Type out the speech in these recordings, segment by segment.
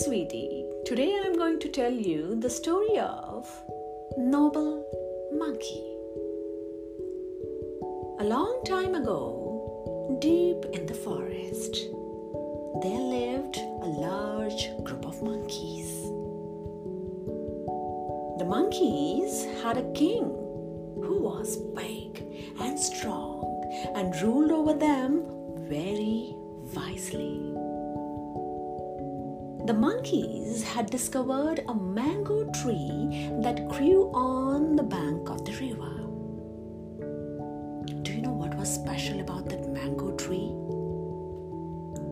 sweetie. Today I'm going to tell you the story of Noble Monkey. A long time ago, deep in the forest, there lived a large group of monkeys. The monkeys had a king who was big and strong and ruled over them very wisely. The monkeys had discovered a mango tree that grew on the bank of the river. Do you know what was special about that mango tree?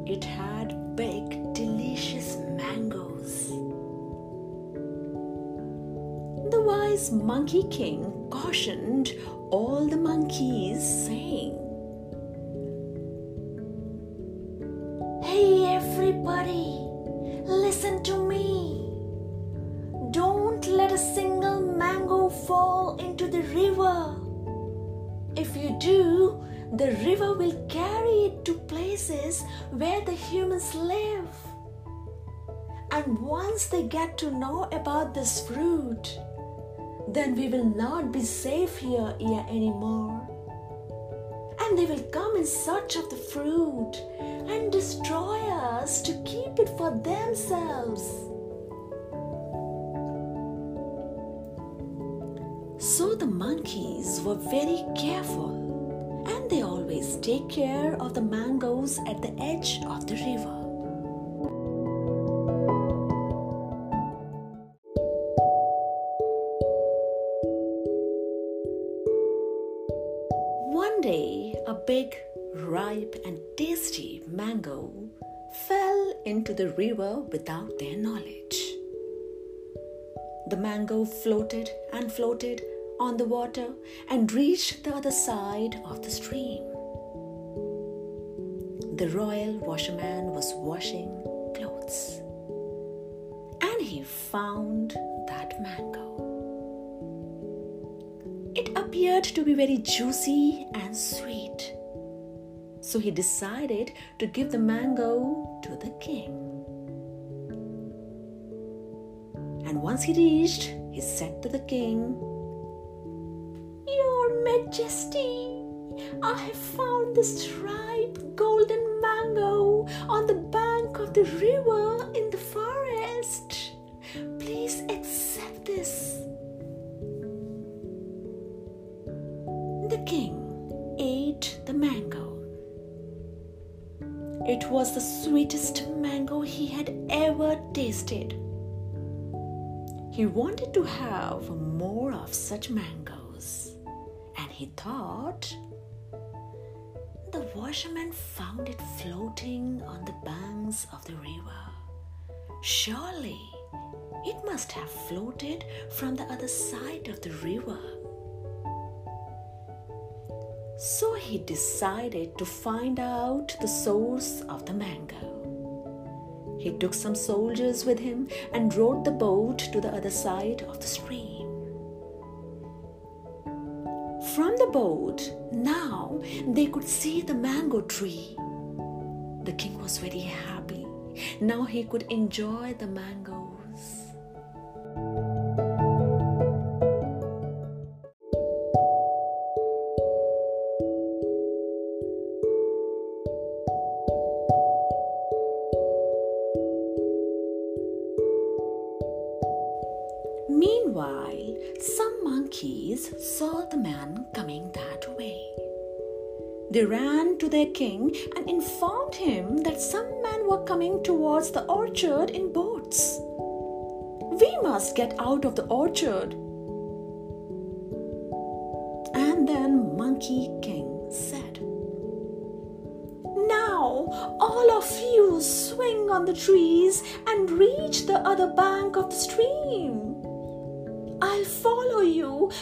It had big, delicious mangoes. The wise Monkey King cautioned all the monkeys, saying, If you do, the river will carry it to places where the humans live. And once they get to know about this fruit, then we will not be safe here, here anymore. And they will come in search of the fruit and destroy us to keep it for themselves. The monkeys were very careful and they always take care of the mangoes at the edge of the river. One day, a big, ripe, and tasty mango fell into the river without their knowledge. The mango floated and floated on the water and reached the other side of the stream. The royal washerman was washing clothes and he found that mango. It appeared to be very juicy and sweet. So he decided to give the mango to the king. And once he reached, he said to the king, Majesty, I have found this ripe golden mango on the bank of the river in the forest. Please accept this. The king ate the mango. It was the sweetest mango he had ever tasted. He wanted to have more of such mangoes, he thought the washerman found it floating on the banks of the river. Surely it must have floated from the other side of the river. So he decided to find out the source of the mango. He took some soldiers with him and rowed the boat to the other side of the stream. From the boat, now they could see the mango tree. The king was very happy. Now he could enjoy the mangoes. Meanwhile, some monkeys saw the man coming that way. They ran to their king and informed him that some men were coming towards the orchard in boats. We must get out of the orchard. And then Monkey King said, Now all of you swing on the trees and reach the other bank of the stream.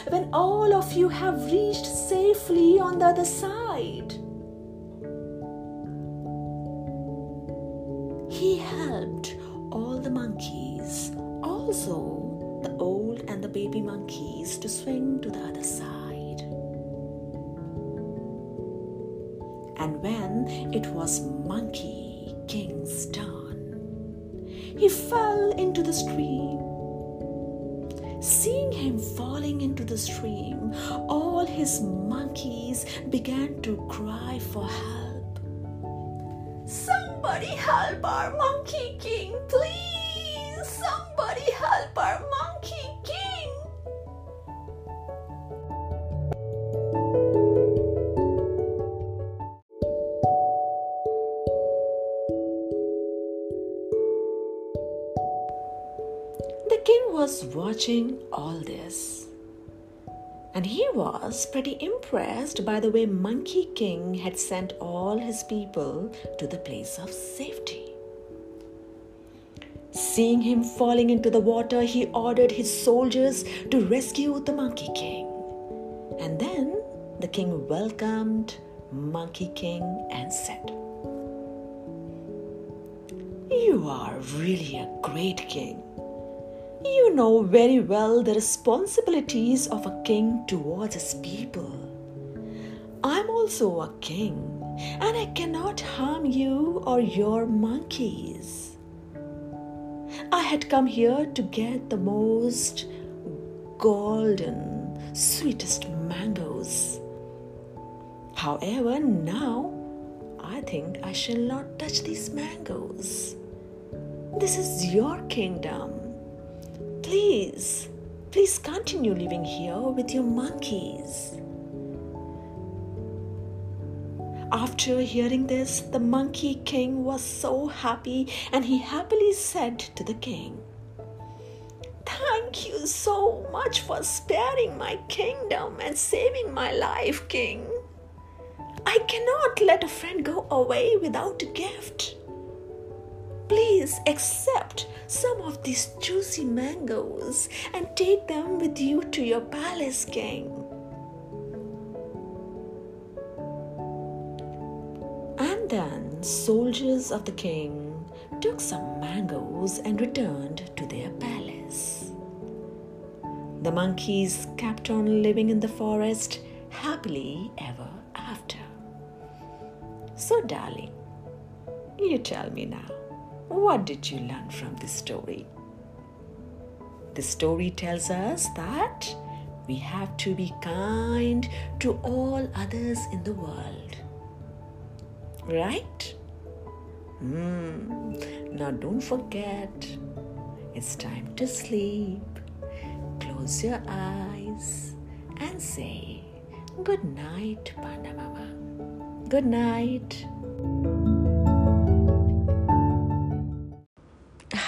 When all of you have reached safely on the other side. He helped all the monkeys, also the old and the baby monkeys, to swing to the other side. And when it was Monkey King's turn, he fell into the stream. Him falling into the stream, all his monkeys began to cry for help. Somebody help our monkey king, please! Somebody help our was watching all this. And he was pretty impressed by the way Monkey King had sent all his people to the place of safety. Seeing him falling into the water, he ordered his soldiers to rescue the Monkey King. And then the king welcomed Monkey King and said, You are really a great king. You know very well the responsibilities of a king towards his people. I'm also a king, and I cannot harm you or your monkeys. I had come here to get the most golden, sweetest mangoes. However, now I think I shall not touch these mangoes. This is your kingdom. Please, please continue living here with your monkeys. After hearing this, the monkey king was so happy and he happily said to the king, Thank you so much for sparing my kingdom and saving my life, king. I cannot let a friend go away without a gift. Please accept some of these juicy mangoes and take them with you to your palace, king. And then soldiers of the king took some mangoes and returned to their palace. The monkeys kept on living in the forest happily ever after. So, darling, you tell me now, what did you learn from this story? The story tells us that we have to be kind to all others in the world. Right? Hmm. Now don't forget, it's time to sleep. Close your eyes and say good night, Panda Mama. Good night.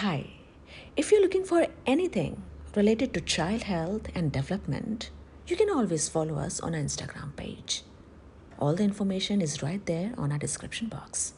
Hi. If you're looking for anything related to child health and development, you can always follow us on our Instagram page. All the information is right there on our description box.